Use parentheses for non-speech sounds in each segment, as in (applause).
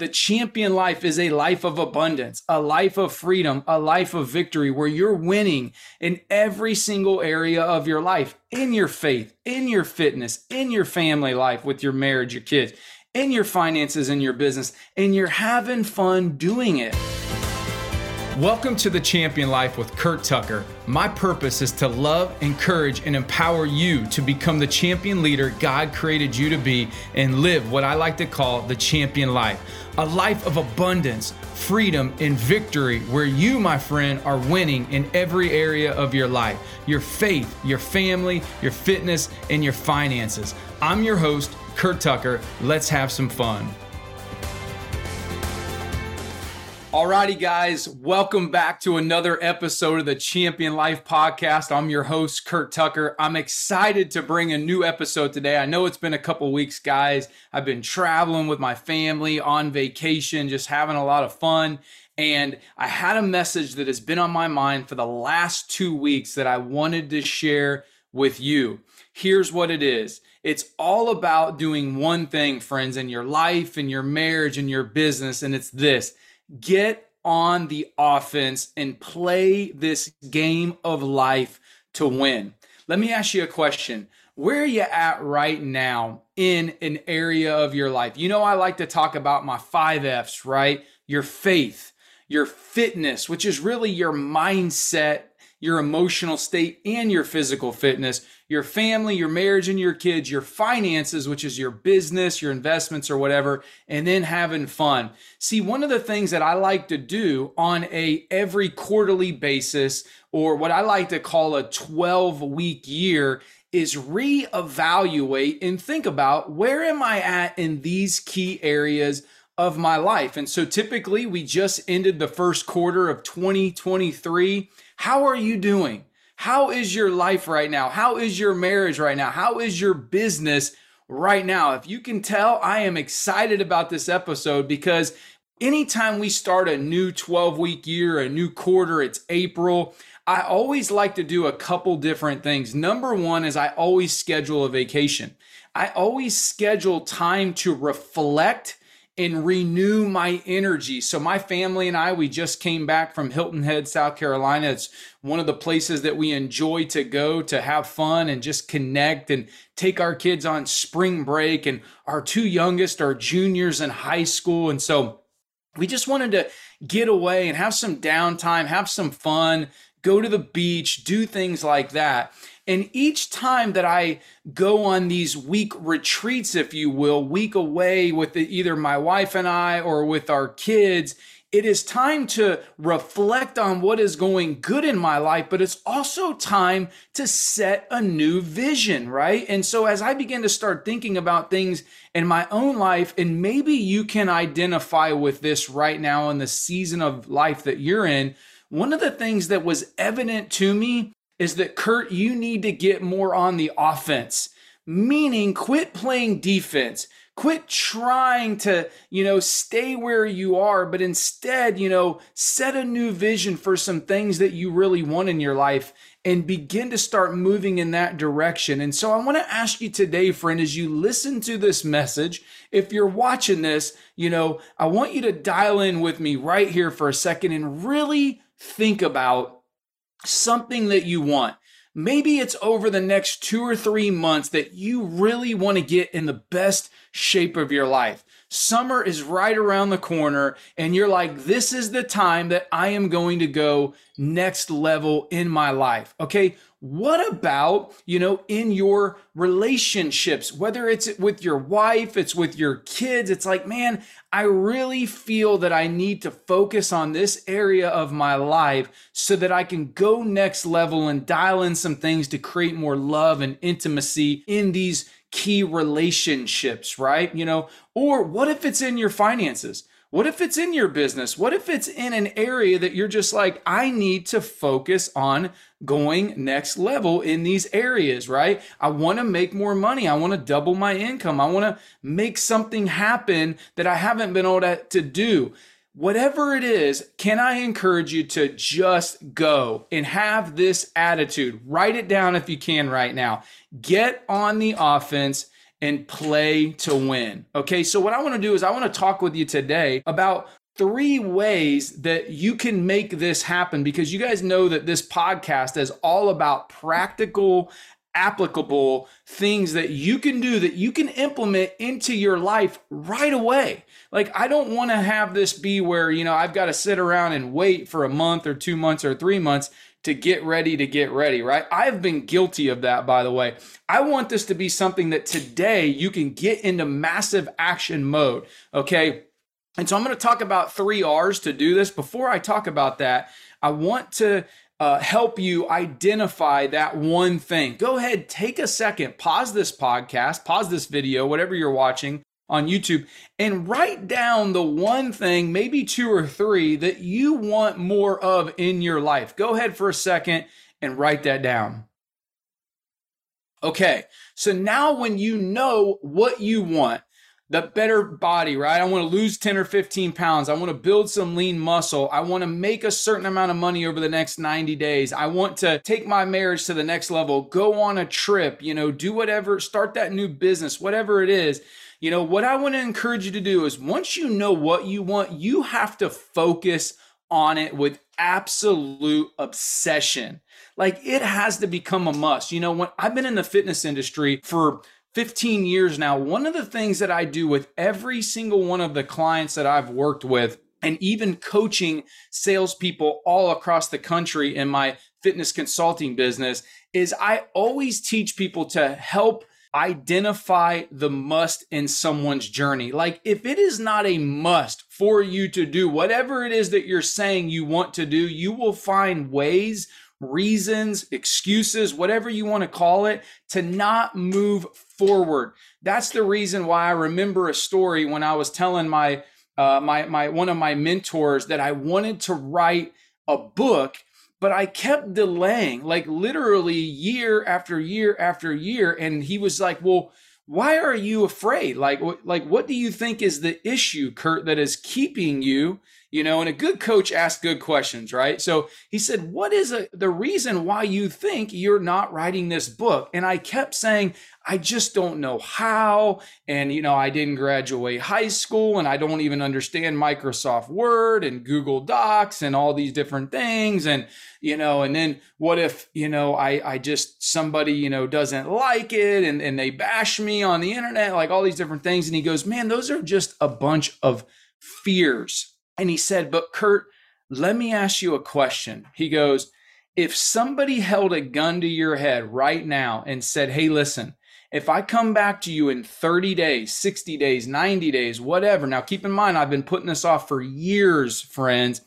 the champion life is a life of abundance, a life of freedom, a life of victory where you're winning in every single area of your life, in your faith, in your fitness, in your family life with your marriage, your kids, in your finances, in your business, and you're having fun doing it. Welcome to the Champion Life with Curt Tucker. My purpose is to love, encourage, and empower you to become the champion leader God created you to be and live what I like to call the champion life a life of abundance, freedom, and victory where you, my friend, are winning in every area of your life your faith, your family, your fitness, and your finances. I'm your host, Curt Tucker. Let's have some fun. Alrighty, guys, welcome back to another episode of the Champion Life Podcast. I'm your host, Curt Tucker. I'm excited to bring a new episode today. I know it's been a couple weeks, guys. I've been traveling with my family on vacation, just having a lot of fun. And I had a message that has been on my mind for the last two weeks that I wanted to share with you. Here's what it is it's all about doing one thing, friends, in your life, in your marriage, in your business, and it's this get on the offense and play this game of life to win. Let me ask you a question. Where are you at right now in an area of your life? You know, I like to talk about my five F's, right? Your faith, your fitness, which is really your mindset your emotional state, and your physical fitness, your family, your marriage, and your kids, your finances, which is your business, your investments, or whatever, and then having fun. See, one of the things that I like to do on a every quarterly basis, or what I like to call a 12 week year, is reevaluate and think about where am I at in these key areas of my life. And so typically we just ended the first quarter of 2023 how are you doing? How is your life right now? How is your marriage right now? How is your business right now? If you can tell, I am excited about this episode because anytime we start a new 12 week year, a new quarter, it's April. I always like to do a couple different things. Number one is I always schedule a vacation. I always schedule time to reflect and renew my energy. So my family and I, we just came back from Hilton Head, South Carolina. It's one of the places that we enjoy to go to have fun and just connect and take our kids on spring break. And our two youngest are juniors in high school. And so we just wanted to get away and have some downtime, have some fun, go to the beach, do things like that. And each time that I go on these week retreats, if you will, week away with either my wife and I or with our kids, it is time to reflect on what is going good in my life, but it's also time to set a new vision, right? And so as I begin to start thinking about things in my own life, and maybe you can identify with this right now in the season of life that you're in, one of the things that was evident to me is that Curt, you need to get more on the offense, meaning quit playing defense. Quit trying to, you know, stay where you are, but instead, you know, set a new vision for some things that you really want in your life and begin to start moving in that direction. And so I want to ask you today, friend, as you listen to this message, if you're watching this, you know, I want you to dial in with me right here for a second and really think about something that you want. Maybe it's over the next two or three months that you really want to get in the best shape of your life. Summer is right around the corner, and you're like, this is the time that I am going to go next level in my life. Okay. What about, you know, in your relationships, whether it's with your wife, it's with your kids, it's like, man, I really feel that I need to focus on this area of my life so that I can go next level and dial in some things to create more love and intimacy in these key relationships, right? You know, or what if it's in your finances? What if it's in your business? What if it's in an area that you're just like, I need to focus on going next level in these areas, right? I want to make more money. I want to double my income. I want to make something happen that I haven't been able to, to do. Whatever it is, can I encourage you to just go and have this attitude? Write it down if you can right now. Get on the offense and play to win. Okay, so what I want to do is I want to talk with you today about three ways that you can make this happen because you guys know that this podcast is all about practical applicable things that you can do that you can implement into your life right away. Like, I don't want to have this be where, you know, I've got to sit around and wait for a month or two months or three months to get ready to get ready, right? I've been guilty of that, by the way. I want this to be something that today you can get into massive action mode, okay? And so I'm going to talk about three R's to do this. Before I talk about that, I want to uh, help you identify that one thing. Go ahead, take a second, pause this podcast, pause this video, whatever you're watching on YouTube, and write down the one thing, maybe two or three, that you want more of in your life. Go ahead for a second and write that down. Okay, so now when you know what you want, the better body, right? I want to lose 10 or 15 pounds. I want to build some lean muscle. I want to make a certain amount of money over the next 90 days. I want to take my marriage to the next level, go on a trip, you know, do whatever, start that new business, whatever it is. You know, what I want to encourage you to do is once you know what you want, you have to focus on it with absolute obsession. Like it has to become a must. You know, when I've been in the fitness industry for 15 years now, one of the things that I do with every single one of the clients that I've worked with, and even coaching salespeople all across the country in my fitness consulting business, is I always teach people to help identify the must in someone's journey. Like, if it is not a must for you to do whatever it is that you're saying you want to do, you will find ways reasons, excuses, whatever you want to call it, to not move forward. That's the reason why I remember a story when I was telling my uh, my my one of my mentors that I wanted to write a book, but I kept delaying, like literally year after year after year. And he was like, "Well." Why are you afraid? Like, like, what do you think is the issue, Curt, that is keeping you you know, and a good coach asks good questions, right? So he said, What is a, the reason why you think you're not writing this book? And I kept saying, I just don't know how. And, you know, I didn't graduate high school and I don't even understand Microsoft Word and Google Docs and all these different things. And, you know, and then what if, you know, I, I just, somebody, you know, doesn't like it and, and they bash me on the internet, like all these different things. And he goes, Man, those are just a bunch of fears and he said, But Curt, let me ask you a question. He goes, If somebody held a gun to your head right now and said, Hey, listen, if I come back to you in 30 days, 60 days, 90 days, whatever. Now, keep in mind, I've been putting this off for years, friends.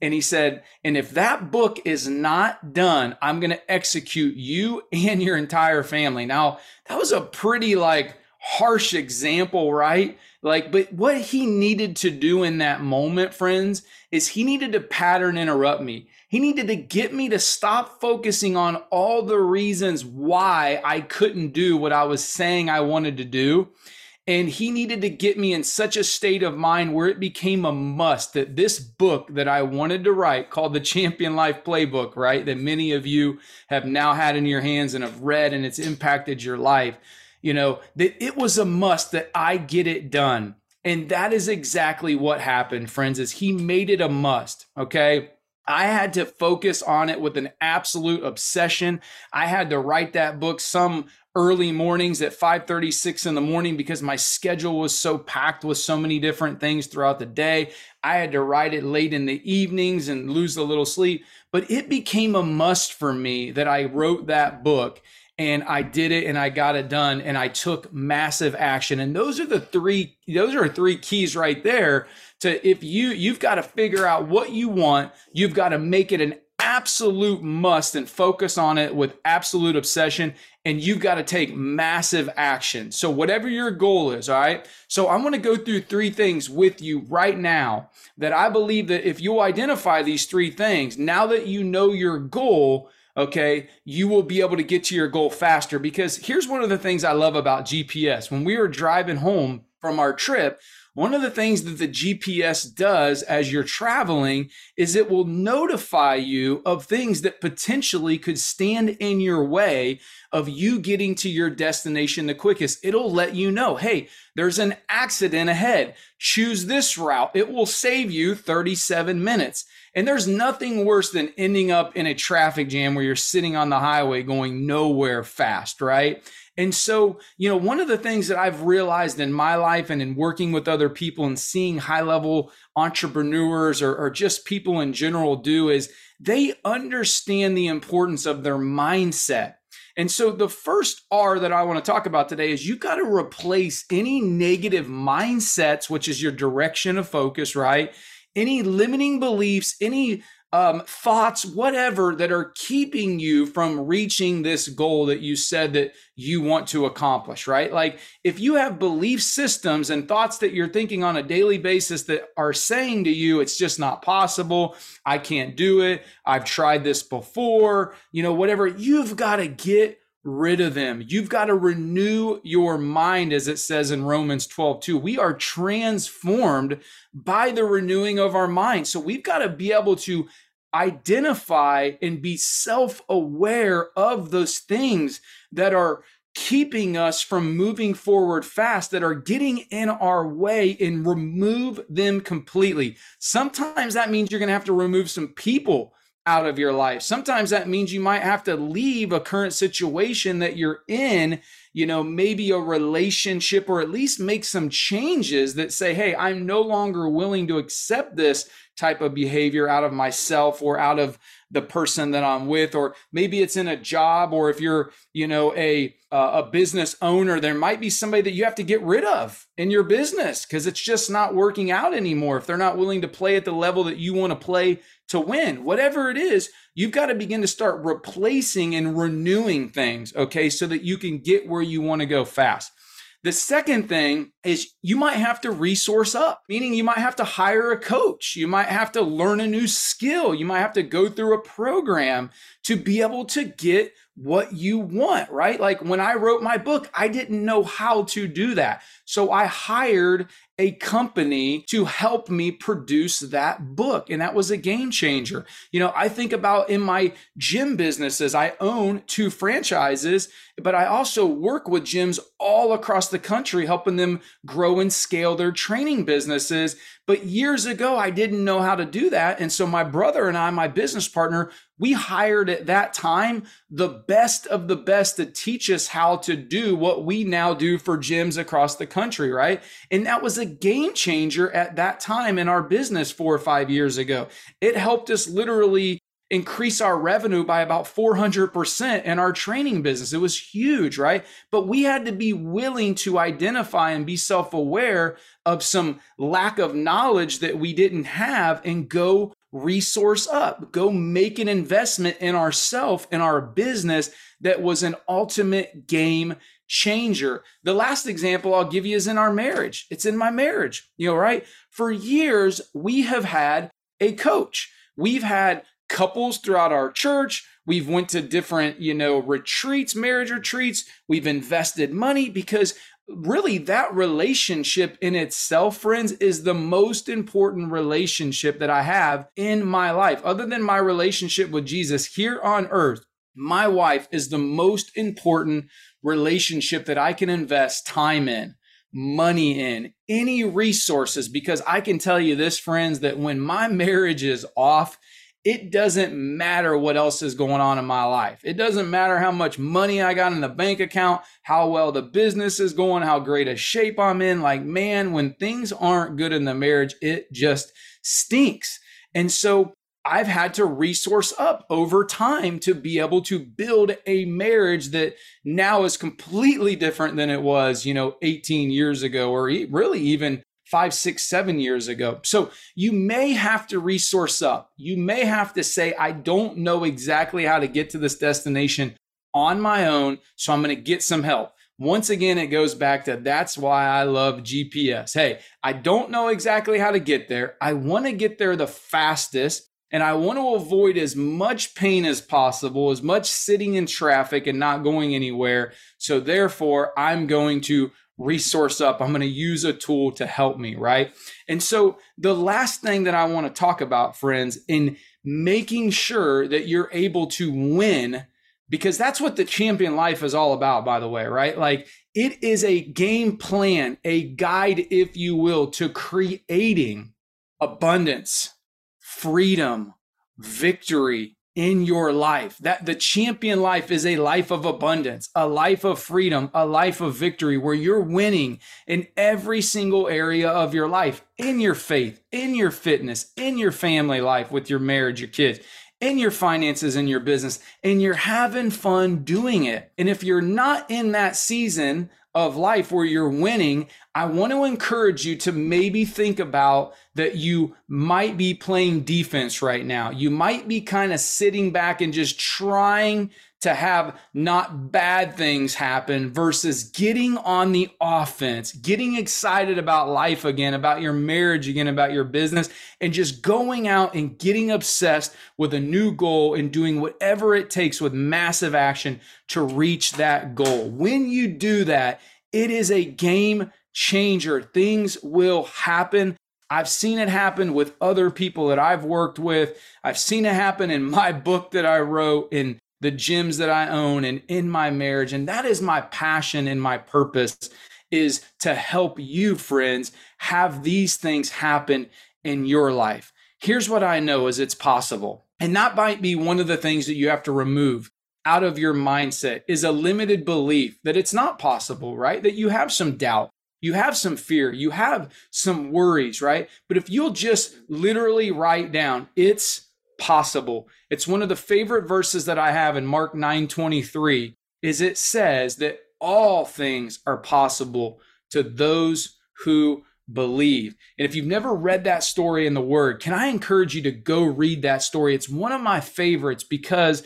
And he said, and if that book is not done, I'm going to execute you and your entire family. Now, that was a pretty like harsh example, right? Like, but what he needed to do in that moment, friends, is he needed to pattern interrupt me. He needed to get me to stop focusing on all the reasons why I couldn't do what I was saying I wanted to do. And he needed to get me in such a state of mind where it became a must that this book that I wanted to write, called the Champion Life Playbook, right, that many of you have now had in your hands and have read and it's impacted your life you know, that it was a must that I get it done. And that is exactly what happened, friends, is he made it a must, okay? I had to focus on it with an absolute obsession. I had to write that book some early mornings at 5:36 in the morning because my schedule was so packed with so many different things throughout the day. I had to write it late in the evenings and lose a little sleep, but it became a must for me that I wrote that book and I did it and I got it done and I took massive action. And those are the three those are three keys right there to if you you've got to figure out what you want, you've got to make it an absolute must and focus on it with absolute obsession and you've got to take massive action. So whatever your goal is, all right? So I'm going to go through three things with you right now that I believe that if you identify these three things, now that you know your goal, okay, you will be able to get to your goal faster. Because here's one of the things I love about GPS. When we were driving home from our trip, one of the things that the GPS does as you're traveling is it will notify you of things that potentially could stand in your way of you getting to your destination the quickest. It'll let you know, hey, there's an accident ahead. Choose this route. It will save you 37 minutes. And there's nothing worse than ending up in a traffic jam where you're sitting on the highway going nowhere fast, right? And so, you know, one of the things that I've realized in my life and in working with other people and seeing high level entrepreneurs or, or, just people in general do is they understand the importance of their mindset. And so, the first R that I want to talk about today is you got to replace any negative mindsets, which is your direction of focus, right? Any limiting beliefs, any um, thoughts, whatever that are keeping you from reaching this goal that you said that you want to accomplish, right? Like if you have belief systems and thoughts that you're thinking on a daily basis that are saying to you, it's just not possible, I can't do it, I've tried this before, you know, whatever, you've got to get rid of them. You've got to renew your mind, as it says in Romans 12, 2. We are transformed by the renewing of our mind. So we've got to be able to identify and be self aware of those things that are keeping us from moving forward fast, that are getting in our way, and remove them completely. Sometimes that means you're going to have to remove some people out of your life. Sometimes that means you might have to leave a current situation that you're in, you know, maybe a relationship, or at least make some changes that say, hey, I'm no longer willing to accept this type of behavior out of myself or out of the person that I'm with, or maybe it's in a job, or if you're, you know, a a business owner, there might be somebody that you have to get rid of in your business because it's just not working out anymore. If they're not willing to play at the level that you want to play to win, whatever it is, you've got to begin to start replacing and renewing things, okay, so that you can get where you want to go fast. The second thing is you might have to resource up, meaning you might have to hire a coach. You might have to learn a new skill. You might have to go through a program to be able to get what you want, right? Like when I wrote my book, I didn't know how to do that. So I hired a company to help me produce that book. And that was a game changer. You know, I think about in my gym businesses, I own two franchises, but I also work with gyms all across the country, helping them grow and scale their training businesses. But years ago, I didn't know how to do that. And so my brother and I, my business partner, we hired at that time the best of the best to teach us how to do what we now do for gyms across the country, right? And that was a game changer at that time in our business four or five years ago. It helped us literally increase our revenue by about 400% in our training business. It was huge, right? But we had to be willing to identify and be self aware of some lack of knowledge that we didn't have and go resource up, go make an investment in ourself in our business that was an ultimate game changer. The last example I'll give you is in our marriage. It's in my marriage, you know, right? For years, we have had a coach. We've had couples throughout our church. We've went to different, you know, retreats, marriage retreats. We've invested money because really that relationship in itself, friends, is the most important relationship that I have in my life. Other than my relationship with Jesus here on earth, my wife is the most important relationship that I can invest time in, money in, any resources, because I can tell you this, friends, that when my marriage is off, it doesn't matter what else is going on in my life. It doesn't matter how much money I got in the bank account, how well the business is going, how great a shape I'm in. Like, man, when things aren't good in the marriage, it just stinks. And so I've had to resource up over time to be able to build a marriage that now is completely different than it was, you know, 18 years ago, or really even five, six, seven years ago. So you may have to resource up. You may have to say, I don't know exactly how to get to this destination on my own. So I'm going to get some help. Once again, it goes back to that's why I love GPS. Hey, I don't know exactly how to get there. I want to get there the fastest and I want to avoid as much pain as possible, as much sitting in traffic and not going anywhere. So, therefore, I'm going to resource up. I'm going to use a tool to help me, right? And so the last thing that I want to talk about, friends, in making sure that you're able to win because that's what the champion life is all about, by the way, right? Like it is a game plan, a guide, if you will, to creating abundance, freedom, victory, in your life. That the champion life is a life of abundance, a life of freedom, a life of victory where you're winning in every single area of your life, in your faith, in your fitness, in your family life with your marriage, your kids, in your finances, in your business, and you're having fun doing it. And if you're not in that season of life where you're winning, I want to encourage you to maybe think about that you might be playing defense right now. You might be kind of sitting back and just trying to have not bad things happen versus getting on the offense, getting excited about life again, about your marriage again, about your business, and just going out and getting obsessed with a new goal and doing whatever it takes with massive action to reach that goal. When you do that, it is a game changer. Things will happen. I've seen it happen with other people that I've worked with. I've seen it happen in my (laughs) book that I wrote, in the gyms that I own, and in my marriage. And that is my passion and my purpose is to help you, friends, have these things happen in your life. Here's what I know is it's possible. And that might be one of the things that you have to remove out of your mindset is a limited belief that it's not possible, right? That you have some doubt, you have some fear, you have some worries, right? But if you'll just literally write down, it's possible. It's one of the favorite verses that I have in Mark 9:23 is it says that all things are possible to those who believe. And if you've never read that story in the word, can I encourage you to go read that story? It's one of my favorites because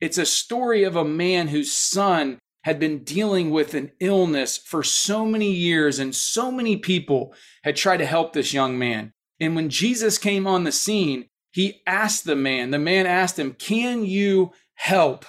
it's a story of a man whose son had been dealing with an illness for so many years, and so many people had tried to help this young man. And when Jesus came on the scene, he asked the man, the man asked him, Can you help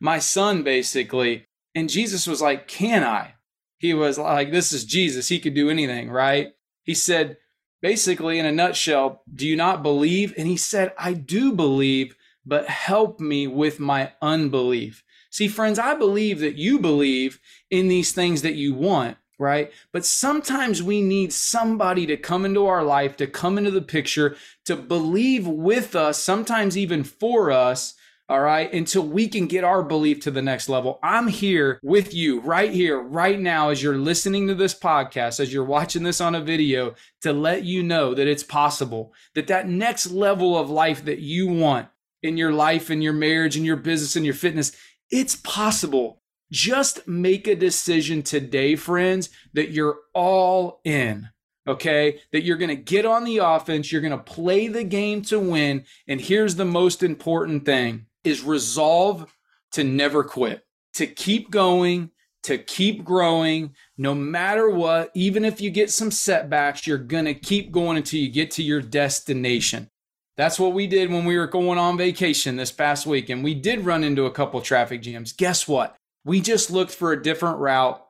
my son, basically? And Jesus was like, Can I? He was like, This is Jesus. He could do anything, right? He said, basically, in a nutshell, Do you not believe? And he said, I do believe but help me with my unbelief. See, friends, I believe that you believe in these things that you want, right? But sometimes we need somebody to come into our life, to come into the picture, to believe with us, sometimes even for us, all right, until we can get our belief to the next level. I'm here with you right here, right now, as you're listening to this podcast, as you're watching this on a video, to let you know that it's possible, that that next level of life that you want, in your life in your marriage in your business in your fitness. It's possible. Just make a decision today, friends, that you're all in. Okay, that you're going to get on the offense, you're going to play the game to win, and here's the most important thing is resolve to never quit, to keep going, to keep growing no matter what, even if you get some setbacks, you're going to keep going until you get to your destination. That's what we did when we were going on vacation this past week. And we did run into a couple traffic jams. Guess what? We just looked for a different route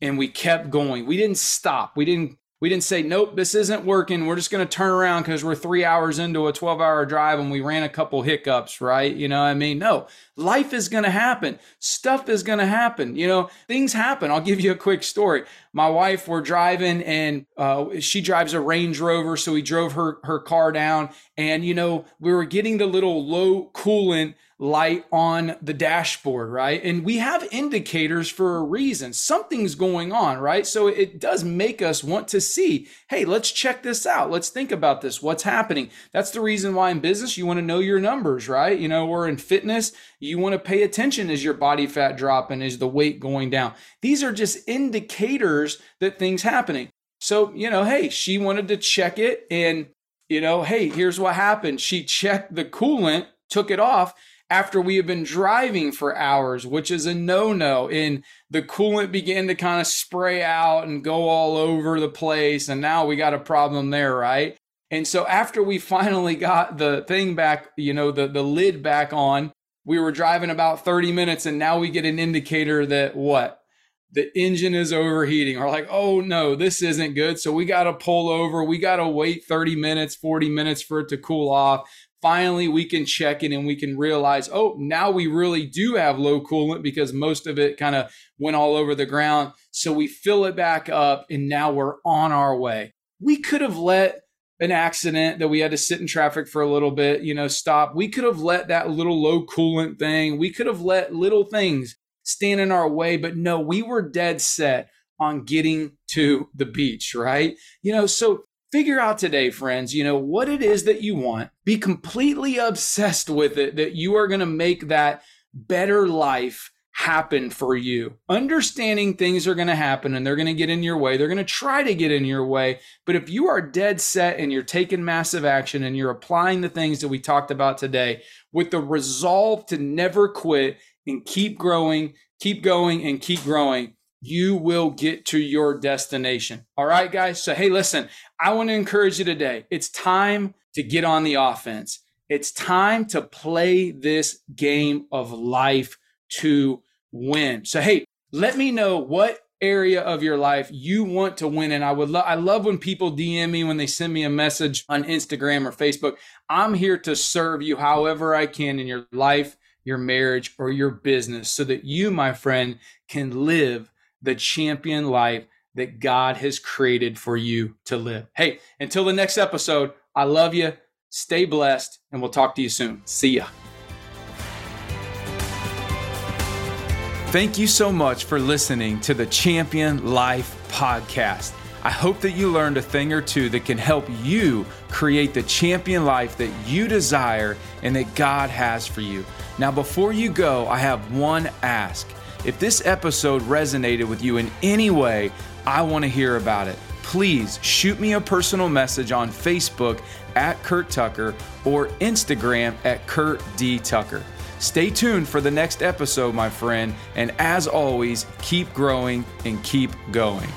and we kept going. We didn't stop. We didn't we didn't say, nope, this isn't working. We're just going to turn around because we're three hours into a 12 hour drive and we ran a couple hiccups, right? You know I mean? No, life is going to happen. Stuff is going to happen. You know, things happen. I'll give you a quick story. My wife, we're driving and uh, she drives a Range Rover. So we drove her, her car down and, you know, we were getting the little low coolant light on the dashboard, right? And we have indicators for a reason. Something's going on, right? So it does make us want to see, hey, let's check this out. Let's think about this. What's happening? That's the reason why in business you want to know your numbers, right? You know, or in fitness, you want to pay attention is your body fat dropping, is the weight going down. These are just indicators that things happening. So, you know, hey, she wanted to check it and you know, hey, here's what happened. She checked the coolant, took it off, after we have been driving for hours, which is a no no. And the coolant began to kind of spray out and go all over the place. And now we got a problem there, right? And so after we finally got the thing back, you know, the, the lid back on, we were driving about 30 minutes and now we get an indicator that what? the engine is overheating or like, oh no, this isn't good. So we got to pull over. We got to wait 30 minutes, 40 minutes for it to cool off. Finally, we can check it and we can realize, oh, now we really do have low coolant because most of it kind of went all over the ground. So we fill it back up and now we're on our way. We could have let an accident that we had to sit in traffic for a little bit, you know, stop. We could have let that little low coolant thing, we could have let little things stand in our way, but no, we were dead set on getting to the beach, right? You know, so figure out today, friends, you know, what it is that you want. Be completely obsessed with it that you are going to make that better life happen for you. Understanding things are going to happen and they're going to get in your way. They're going to try to get in your way. But if you are dead set and you're taking massive action and you're applying the things that we talked about today with the resolve to never quit and keep growing, keep going, and keep growing, you will get to your destination. All right, guys? So, hey, listen, I want to encourage you today. It's time to get on the offense. It's time to play this game of life to win. So, hey, let me know what area of your life you want to win and I would love I love when people DM me when they send me a message on Instagram or Facebook. I'm here to serve you however I can in your life your marriage, or your business so that you, my friend, can live the champion life that God has created for you to live. Hey, until the next episode, I love you. Stay blessed, and we'll talk to you soon. See ya. Thank you so much for listening to the Champion Life podcast. I hope that you learned a thing or two that can help you create the champion life that you desire and that God has for you. Now, before you go, I have one ask. If this episode resonated with you in any way, I want to hear about it. Please shoot me a personal message on Facebook at Curt Tucker or Instagram at Curt D. Tucker. Stay tuned for the next episode, my friend, and as always, keep growing and keep going.